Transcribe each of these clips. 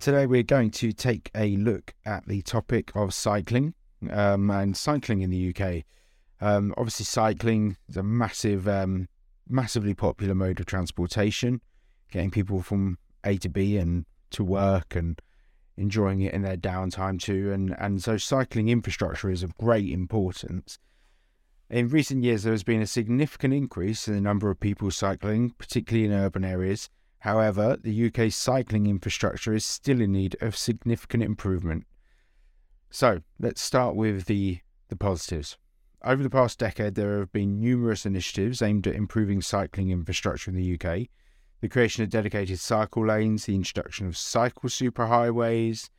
Today, we're going to take a look at the topic of cycling um, and cycling in the UK. Um, obviously, cycling is a massive, um, massively popular mode of transportation, getting people from A to B and to work and enjoying it in their downtime too. And, and so, cycling infrastructure is of great importance. In recent years, there has been a significant increase in the number of people cycling, particularly in urban areas. However, the UK's cycling infrastructure is still in need of significant improvement. So, let's start with the, the positives. Over the past decade, there have been numerous initiatives aimed at improving cycling infrastructure in the UK. The creation of dedicated cycle lanes, the introduction of cycle superhighways,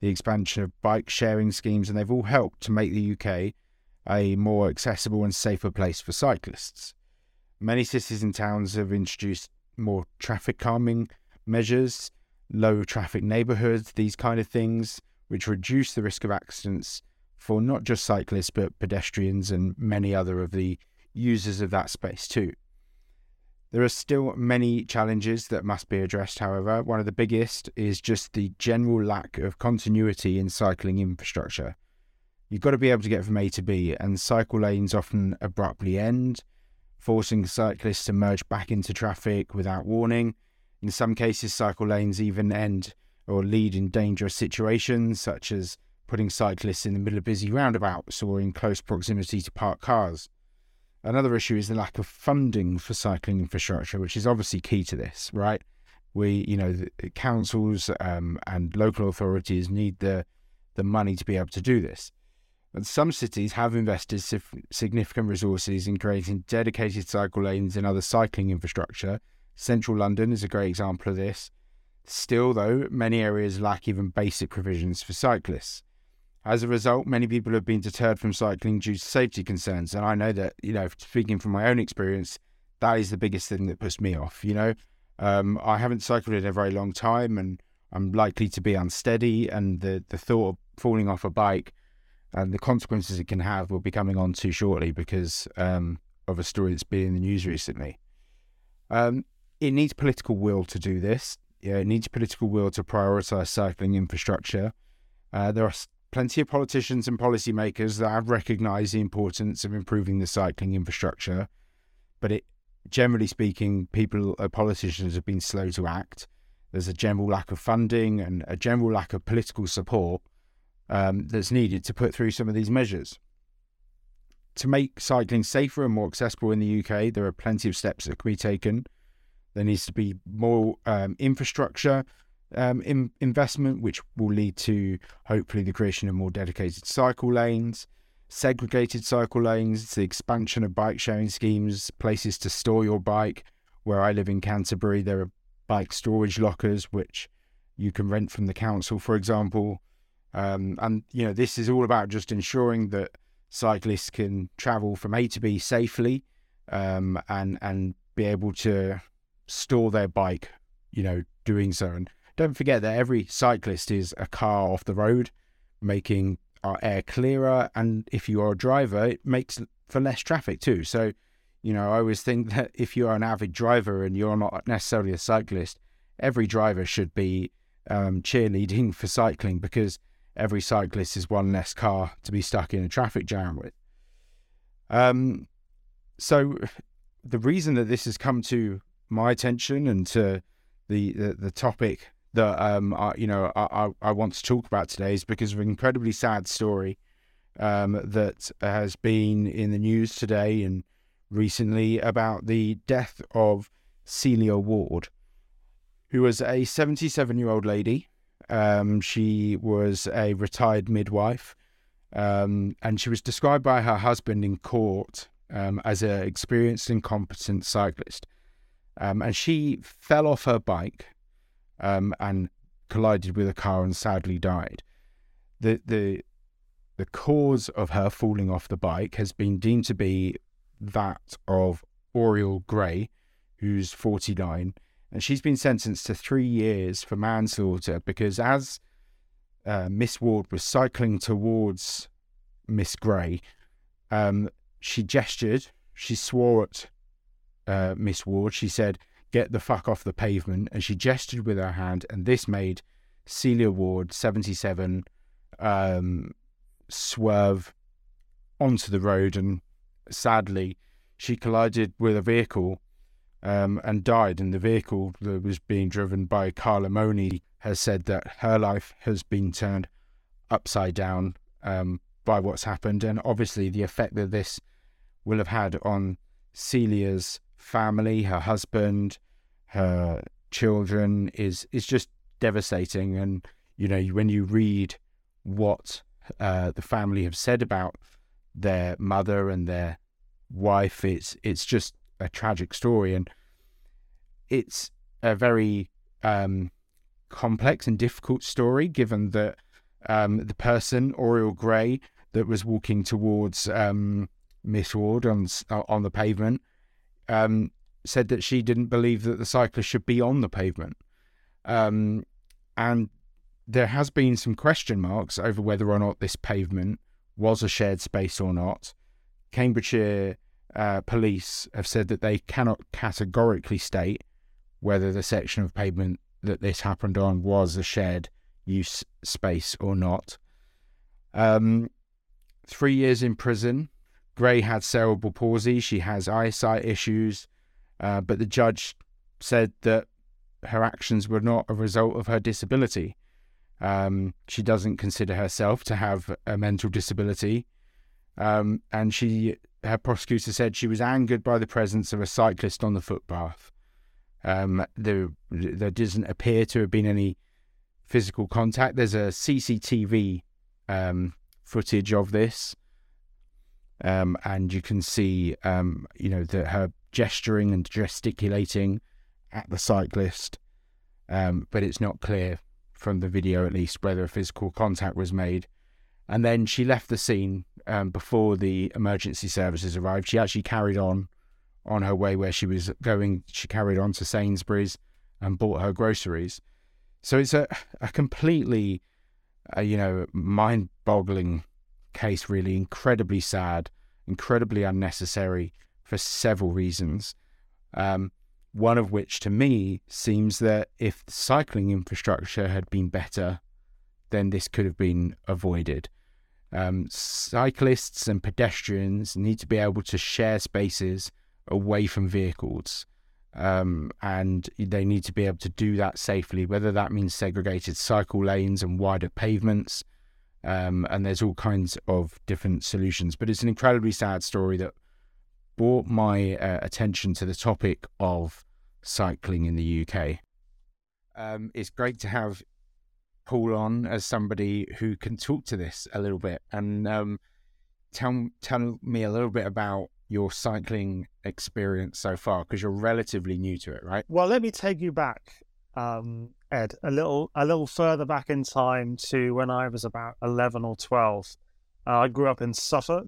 the expansion of bike sharing schemes, and they've all helped to make the UK a more accessible and safer place for cyclists. Many cities and towns have introduced more traffic calming measures, low traffic neighbourhoods, these kind of things, which reduce the risk of accidents for not just cyclists but pedestrians and many other of the users of that space too. There are still many challenges that must be addressed, however. One of the biggest is just the general lack of continuity in cycling infrastructure. You've got to be able to get from A to B, and cycle lanes often abruptly end, forcing cyclists to merge back into traffic without warning. In some cases, cycle lanes even end or lead in dangerous situations, such as putting cyclists in the middle of busy roundabouts or in close proximity to parked cars. Another issue is the lack of funding for cycling infrastructure, which is obviously key to this, right? We, you know, councils um, and local authorities need the the money to be able to do this. But some cities have invested significant resources in creating dedicated cycle lanes and other cycling infrastructure. Central London is a great example of this. Still, though, many areas lack even basic provisions for cyclists. As a result, many people have been deterred from cycling due to safety concerns. And I know that, you know, speaking from my own experience, that is the biggest thing that puts me off. You know, um, I haven't cycled in a very long time and I'm likely to be unsteady. And the, the thought of falling off a bike and the consequences it can have will be coming on too shortly because um, of a story that's been in the news recently. Um, it needs political will to do this. Yeah, it needs political will to prioritise cycling infrastructure. Uh, there are plenty of politicians and policymakers that have recognised the importance of improving the cycling infrastructure, but it, generally speaking, people, uh, politicians have been slow to act. There's a general lack of funding and a general lack of political support um, that's needed to put through some of these measures. To make cycling safer and more accessible in the UK, there are plenty of steps that can be taken. There needs to be more um, infrastructure um, in, investment, which will lead to hopefully the creation of more dedicated cycle lanes, segregated cycle lanes, the expansion of bike sharing schemes, places to store your bike. Where I live in Canterbury, there are bike storage lockers which you can rent from the council, for example. Um, and you know, this is all about just ensuring that cyclists can travel from A to B safely, um, and and be able to store their bike. You know, doing so. And don't forget that every cyclist is a car off the road, making our air clearer. And if you are a driver, it makes for less traffic too. So, you know, I always think that if you're an avid driver and you're not necessarily a cyclist, every driver should be um, cheerleading for cycling because every cyclist is one less car to be stuck in a traffic jam with. Um, so the reason that this has come to my attention and to the the, the topic that um I, you know I, I want to talk about today is because of an incredibly sad story um, that has been in the news today and recently about the death of Celia Ward, who was a 77 year old lady um, she was a retired midwife, um, and she was described by her husband in court um, as an experienced and competent cyclist. Um, and she fell off her bike um, and collided with a car and sadly died. The the the cause of her falling off the bike has been deemed to be that of Auriol Grey, who's 49, and she's been sentenced to three years for manslaughter because as uh, Miss Ward was cycling towards Miss Grey, um, she gestured, she swore at uh, Miss Ward. She said, "Get the fuck off the pavement," and she gestured with her hand, and this made Celia Ward, 77, um, swerve onto the road, and sadly, she collided with a vehicle um, and died. And the vehicle that was being driven by Carla Moni has said that her life has been turned upside down um, by what's happened, and obviously the effect that this will have had on Celia's family, her husband, her children is is just devastating. And you know, when you read what uh, the family have said about their mother and their wife, it's it's just a tragic story, and it's a very um, complex and difficult story, given that um, the person Auriol Grey that was walking towards um, Miss Ward on on the pavement um, said that she didn't believe that the cyclist should be on the pavement. Um, and there has been some question marks over whether or not this pavement was a shared space or not. Cambridgeshire uh, police have said that they cannot categorically state whether the section of pavement that this happened on was a shared use space or not. Um, three years in prison. Grey had cerebral palsy. She has eyesight issues. Uh, but the judge said that her actions were not a result of her disability. Um, she doesn't consider herself to have a mental disability. Um, and she, her prosecutor said she was angered by the presence of a cyclist on the footpath. Um, there, there doesn't appear to have been any physical contact. There's a CCTV um, footage of this, um, and you can see, um, you know, that her gesturing and gesticulating at the cyclist, um, but it's not clear from the video, at least, whether a physical contact was made. And then she left the scene um, before the emergency services arrived. She actually carried on on her way where she was going. She carried on to Sainsbury's and bought her groceries. So it's a, a completely, uh, you know, mind boggling case, really. Incredibly sad, incredibly unnecessary for several reasons. Um, one of which, to me, seems that if cycling infrastructure had been better, then this could have been avoided. Um, cyclists and pedestrians need to be able to share spaces away from vehicles. Um, and they need to be able to do that safely, whether that means segregated cycle lanes and wider pavements. Um, and there's all kinds of different solutions. But it's an incredibly sad story that brought my uh, attention to the topic of cycling in the UK. Um, it's great to have Paul on as somebody who can talk to this a little bit and um, tell tell me a little bit about your cycling experience so far because you're relatively new to it, right? Well, let me take you back, um, Edd, a little a little further back in time to when I was about eleven or twelve. Uh, I grew up in Suffolk,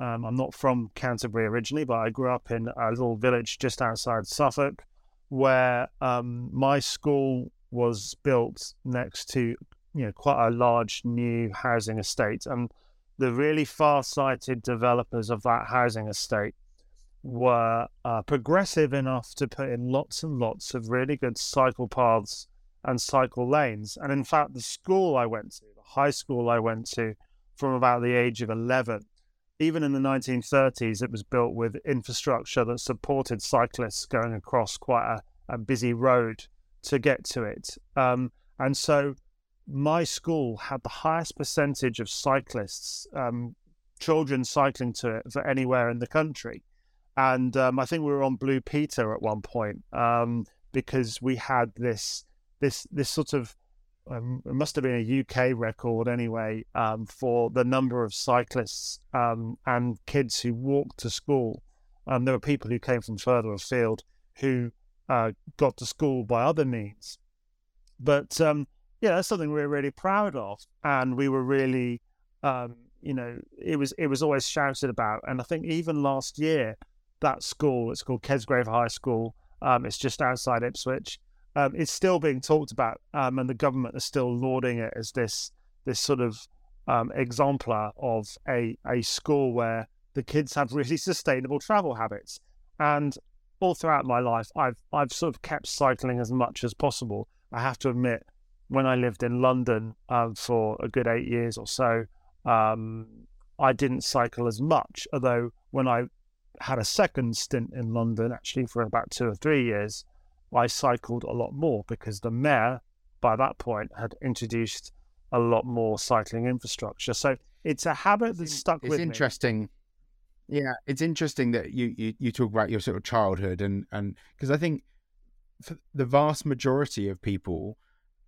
um, I'm not from Canterbury originally, but I grew up in a little village just outside Suffolk where um, my school was built next to you know quite a large new housing estate. And the really far-sighted developers of that housing estate were uh, progressive enough to put in lots and lots of really good cycle paths and cycle lanes. And in fact the school i went to the high school i went to from about the age of 11 even in the 1930s, it was built with infrastructure that supported cyclists going across quite a, a busy road to get to it. Um, and so my school had the highest percentage of cyclists, um, children cycling to it for anywhere in the country. And um, I think we were on Blue Peter at one point um, because we had this this this sort of um, it must have been a UK record anyway um, for the number of cyclists um, and kids who walked to school. Um, there were people who came from further afield who uh, got to school by other means. But um, yeah, that's something we are really proud of, and we were really, um, you know, it was it was always shouted about. And I think even last year, that school, it's called Kesgrave High School. um, it's just outside Ipswich um, it's still being talked about, um, and the government is still lauding it as this this sort of um, exemplar of a a school where the kids have really sustainable travel habits. And all throughout my life, I've I've sort of kept cycling as much as possible. I have to admit, when I lived in London um, for a good eight years or so, um, I didn't cycle as much. Although when I had a second stint in London, actually for about two or three years, I cycled a lot more because the mayor by that point had introduced a lot more cycling infrastructure. So it's a habit that's stuck with me. it's interesting. Yeah, it's interesting that you, you you talk about your sort of childhood and and because I think the vast majority of people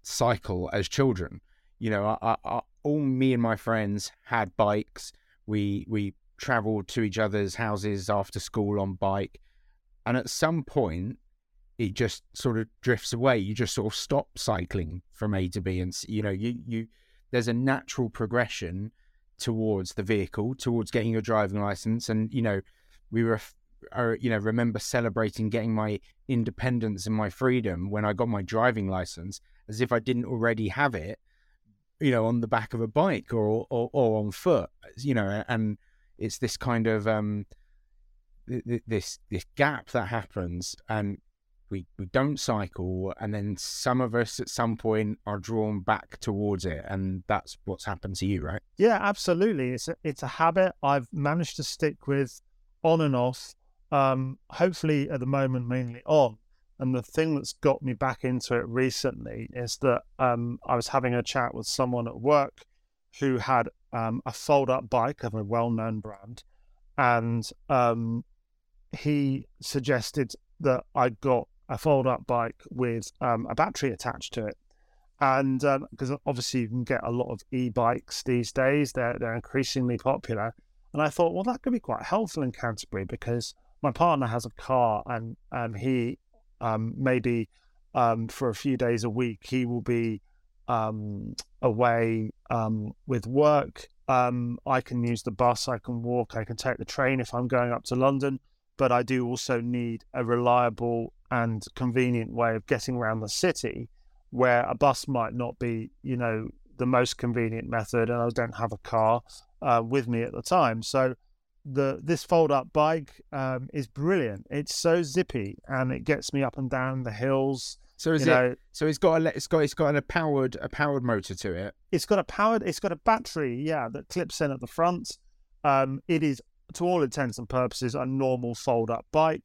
cycle as children. You know, I, I, all me and my friends had bikes. We we traveled to each other's houses after school on bike, and at some point, it just sort of drifts away. You just sort of stop cycling from A to B, and you know, you you there's a natural progression towards the vehicle, towards getting your driving license, and you know, we were. Or, you know, remember celebrating getting my independence and my freedom when I got my driving license, as if I didn't already have it, you know, on the back of a bike or or, or on foot, you know, and it's this kind of um, this this gap that happens, and we we don't cycle, and then some of us at some point are drawn back towards it, and that's what's happened to you, right? Yeah, absolutely. It's a, it's a habit I've managed to stick with on and off. Um, hopefully, at the moment, mainly on. And the thing that's got me back into it recently is that um, I was having a chat with someone at work who had um, a fold up bike of a well known brand. And um, he suggested that I got a fold up bike with um, a battery attached to it. And because um, obviously you can get a lot of e bikes these days, they're, they're increasingly popular. And I thought, well, that could be quite helpful in Canterbury because my partner has a car and um, he maybe um, for a few days a week he will be um, away um, with work. I can use the bus, I can walk, I can take the train if I'm going up to London. But I do also need a reliable and convenient way of getting around the city where a bus might not be, you know, the most convenient method and I don't have a car uh, with me at the time. So the this fold up bike um, is brilliant. It's so zippy and it gets me up and down the hills. So is it? Know, so it's got a it's got it's got a powered a powered motor to it. It's got a powered. It's got a battery. Yeah, that clips in at the front. Um, it is to all intents and purposes a normal fold up bike.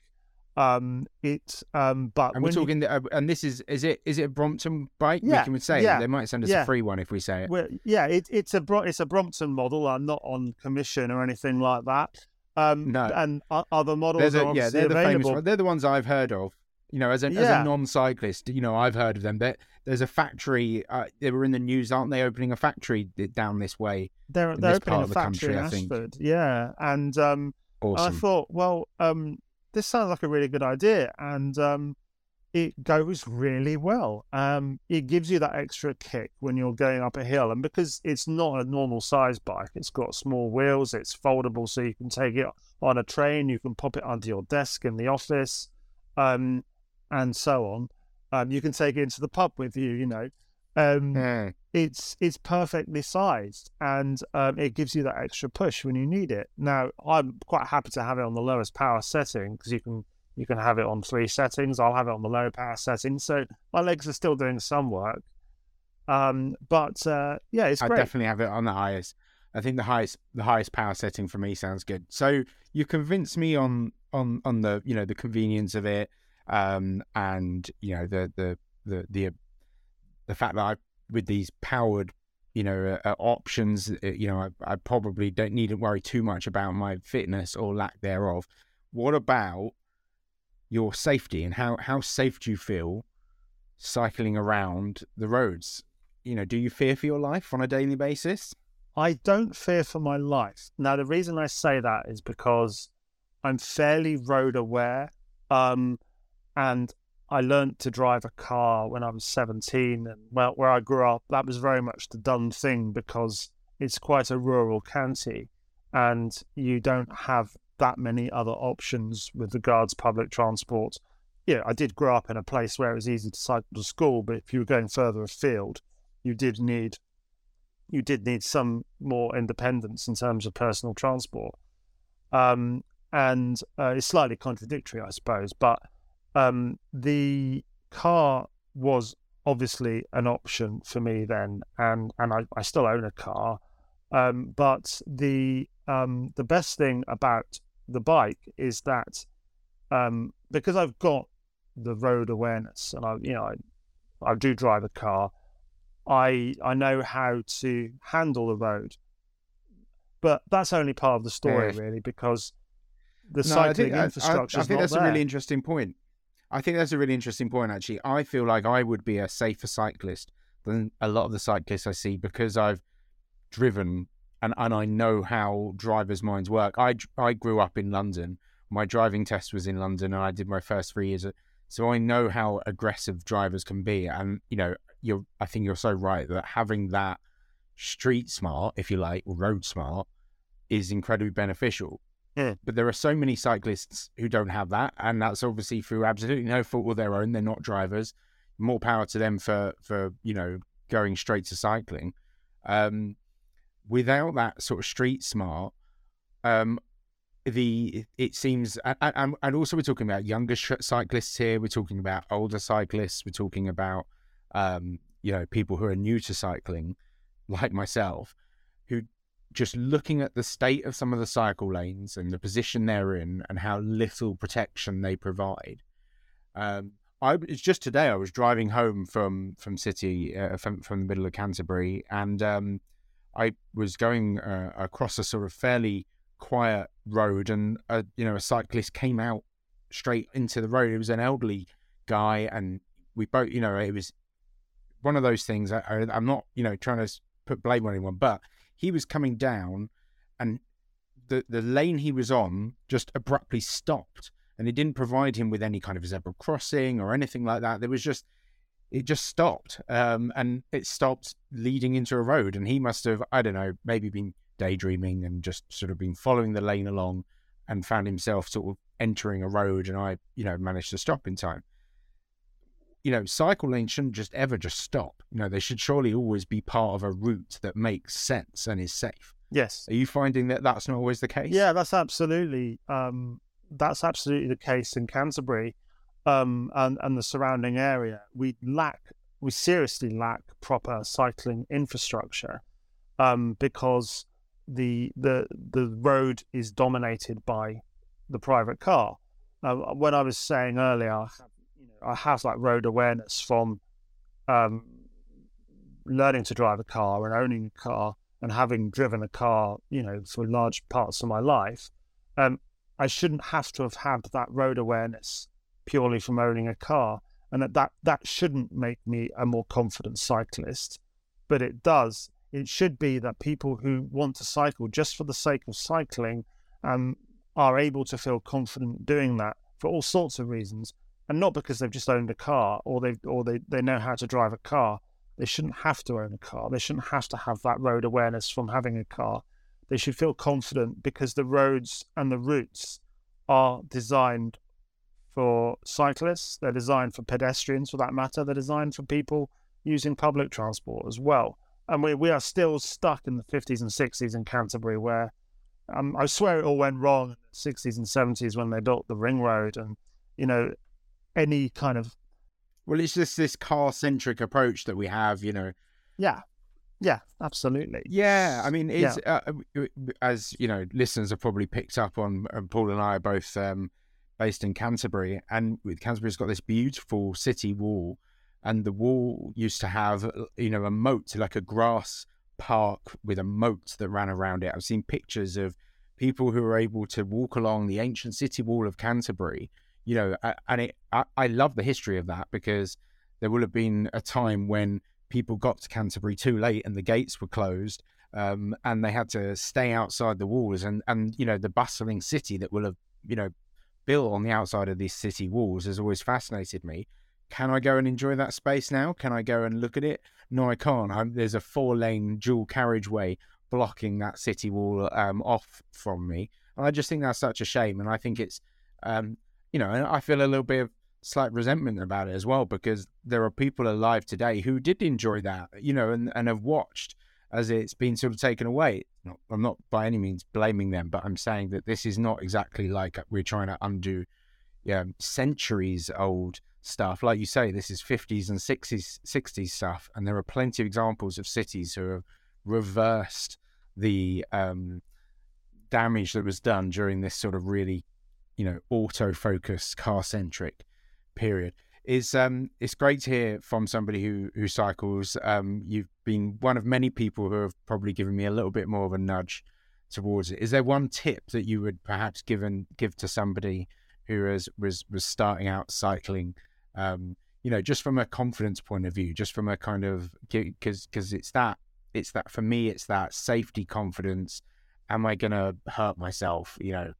Um, it's um, but and we're talking, you... uh, and this is is it is it a Brompton bike? Yeah, we can say yeah, they might send us yeah. a free one if we say it. Well, yeah, it, it's a it's a Brompton model. I'm not on commission or anything like that. Um, no, and other models are yeah, they're the available. famous. They're the ones I've heard of. You know, as a, yeah. as a non-cyclist, you know, I've heard of them. But there's a factory. Uh, they were in the news, aren't they? Opening a factory down this way. They're they're opening a factory country, in Ashford. Yeah, and um, awesome. I thought, well, um, this sounds like a really good idea, and um, it goes really well. Um, it gives you that extra kick when you're going up a hill, and because it's not a normal size bike, it's got small wheels, it's foldable, so you can take it on a train, you can pop it under your desk in the office, um, and so on. Um, you can take it into the pub with you, you know. Um, yeah. It's it's perfectly sized, and um, it gives you that extra push when you need it. Now, I'm quite happy to have it on the lowest power setting because you can you can have it on three settings. I'll have it on the low power setting, so my legs are still doing some work. Um, but uh, yeah, it's I definitely have it on the highest. I think the highest the highest power setting for me sounds good. So you convinced me on on on the you know the convenience of it, um, and you know the the the the the fact that I with these powered you know uh, uh options, uh, you know I, I probably don't need to worry too much about my fitness or lack thereof. What about your safety and how how safe do you feel cycling around the roads? You know, do you fear for your life on a daily basis? I don't fear for my life. Now, the reason I say that is because I'm fairly road aware. Um, and I learned to drive a car when I was 17. And well, where I grew up, that was very much the done thing because it's quite a rural county and you don't have that many other options with regards public transport. Yeah, I did grow up in a place where it was easy to cycle to school, but if you were going further afield, you did need you did need some more independence in terms of personal transport. Um, and uh, it's slightly contradictory, I suppose, but um, the car was obviously an option for me then, and and I, I still own a car. Um, but the um, the best thing about the bike is that um, because I've got the road awareness and I you know I, I do drive a car, I I know how to handle the road. But that's only part of the story, Yeah. really, because the No, cycling I- I, infrastructure I is think that's there. a really interesting point. I think that's a really interesting point, actually. I feel like I would be a safer cyclist than a lot of the cyclists I see because I've driven and, and I know how drivers' minds work. I, I grew up in London. My driving test was in London and I did my first three years. So I know how aggressive drivers can be. And, you know, you're, I think you're so right that having that street smart, if you like, or road smart, is incredibly beneficial. But there are so many cyclists who don't have that, and that's obviously through absolutely no fault of their own. They're not drivers. More power to them for for you know going straight to cycling. Um, without that sort of street smart, um, the it seems and, and, also we're talking about younger cyclists here. We're talking about older cyclists. We're talking about um, you know people who are new to cycling, like myself, who just looking at the state of some of the cycle lanes and the position they're in and how little protection they provide. Um, I it's just today I was driving home from from city uh, from from the middle of Canterbury and um, I was going uh, across a sort of fairly quiet road and a, you know a cyclist came out straight into the road. It was an elderly guy and we both you know it was one of those things. I, I, I'm not you know trying to put blame on anyone, but he was coming down and the the lane he was on just abruptly stopped. And it didn't provide him with any kind of zebra crossing or anything like that. There was just it just stopped. Um, and it stopped leading into a road. And he must have i don't know maybe been daydreaming and just sort of been following the lane along and found himself sort of entering a road. And i you know managed to stop in time you know, cycle lanes shouldn't just ever just stop. You know, they should surely always be part of a route that makes sense and is safe. Yes. Are you finding that that's not always the case? Yeah, that's absolutely um, that's absolutely the case in Canterbury um, and and the surrounding area. We lack, we seriously lack proper cycling infrastructure um, because the the the road is dominated by the private car. Uh, when I was saying earlier, I have, like road awareness from um, learning to drive a car and owning a car and having driven a car, you know, for large parts of my life, um, I shouldn't have to have had that road awareness purely from owning a car, and that that, that shouldn't make me a more confident cyclist, but it does. It should be that people who want to cycle just for the sake of cycling um, are able to feel confident doing that for all sorts of reasons, and not because they've just owned a car or they or they, they know how to drive a car. They shouldn't have to own a car. They shouldn't have to have that road awareness from having a car. They should feel confident because the roads and the routes are designed for cyclists. They're designed for pedestrians, for that matter. They're designed for people using public transport as well. And we, we are still stuck in the 50s and 60s in Canterbury, where um, I swear it all went wrong in the 60s and 70s when they built the ring road. And, you know, any kind of Well, it's just this car centric approach that we have, you know. Yeah, yeah, absolutely. Yeah, I mean, it's uh, as you know, listeners have probably picked up on. And Paul and I are both um, based in Canterbury, and with Canterbury's got this beautiful city wall, and the wall used to have, you know, a moat, like a grass park with a moat that ran around it. I've seen pictures of people who are able to walk along the ancient city wall of Canterbury. You know, and it, I, I love the history of that because there will have been a time when people got to Canterbury too late and the gates were closed um, and they had to stay outside the walls and, and you know the bustling city that will have you know built on the outside of these city walls has always fascinated me. Can I go and enjoy that space now? Can I go and look at it? No, I can't. I'm, there's a four lane dual carriageway blocking that city wall um, off from me. And I just think that's such a shame. And I think it's, um, you know, and I feel a little bit of slight resentment about it as well because there are people alive today who did enjoy that, you know, and, and have watched as it's been sort of taken away. Not, I'm not by any means blaming them, but I'm saying that this is not exactly like we're trying to undo centuries old stuff. Like you say, this is 50s and 60s, 60s stuff, and there are plenty of examples of cities who have reversed the um, damage that was done during this sort of really, you know, auto-focused, car-centric period. Is um, it's great to hear from somebody who who cycles. Um, you've been one of many people who have probably given me a little bit more of a nudge towards it. Is there one tip that you would perhaps given give to somebody who is, was was starting out cycling um, you know, just from a confidence point of view, just from a kind of because because it's that it's that for me, it's that safety confidence. Am I going to hurt myself? You know,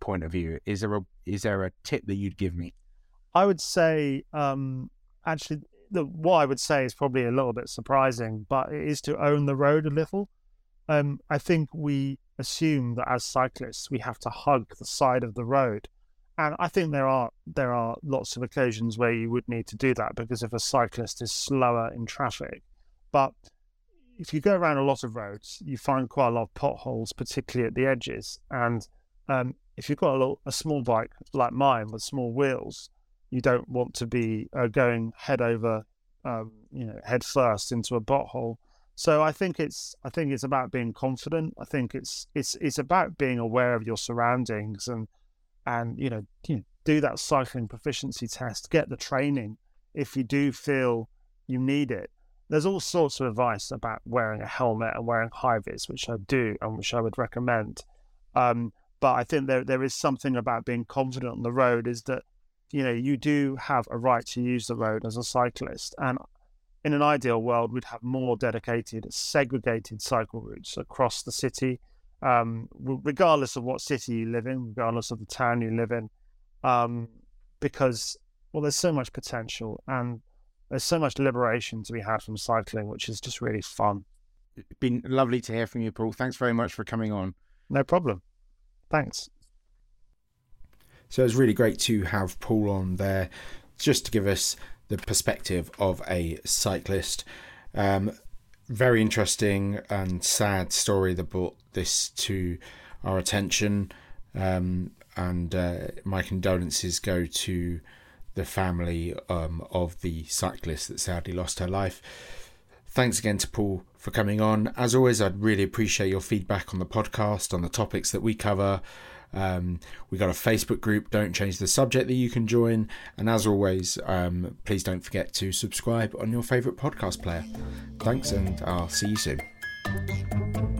point of view. Is there a is there a tip that you'd give me? I would say um, actually the, what I would say is probably a little bit surprising, but it is to own the road a little. Um, I think we assume that as cyclists we have to hug the side of the road, and I think there are there are lots of occasions where you would need to do that because if a cyclist is slower in traffic. But if you go around a lot of roads, you find quite a lot of potholes, particularly at the edges. And um, if you've got a, little, a, small bike like mine with small wheels, you don't want to be uh, going head over, um, you know, head first into a pothole. So I think it's I think it's about being confident. I think it's it's it's about being aware of your surroundings and and you know, you know, do that cycling proficiency test, get the training if you do feel you need it. There's all sorts of advice about wearing a helmet and wearing high vis, which I do and which I would recommend. Um, but I think there there is something about being confident on the road is that you know you do have a right to use the road as a cyclist, and in an ideal world, we'd have more dedicated, segregated cycle routes across the city um, regardless of what city you live in, regardless of the town you live in, um, because well, there's so much potential and there's so much liberation to be had from cycling, which is just really fun. It's been lovely to hear from you, Paul. Thanks very much for coming on. No problem. Thanks. So it's really great to have Paul on there, just to give us the perspective of a cyclist. Um, very interesting and sad story that brought this to our attention. Um, and uh, my condolences go to the family um, of the cyclist that sadly lost her life. Thanks again to Paul for coming on. As always, I'd really appreciate your feedback on the podcast, on the topics that we cover. Um, we got a Facebook group, Don't Change the Subject, that you can join. And as always, um, please don't forget to subscribe on your favourite podcast player. Thanks, and I'll see you soon.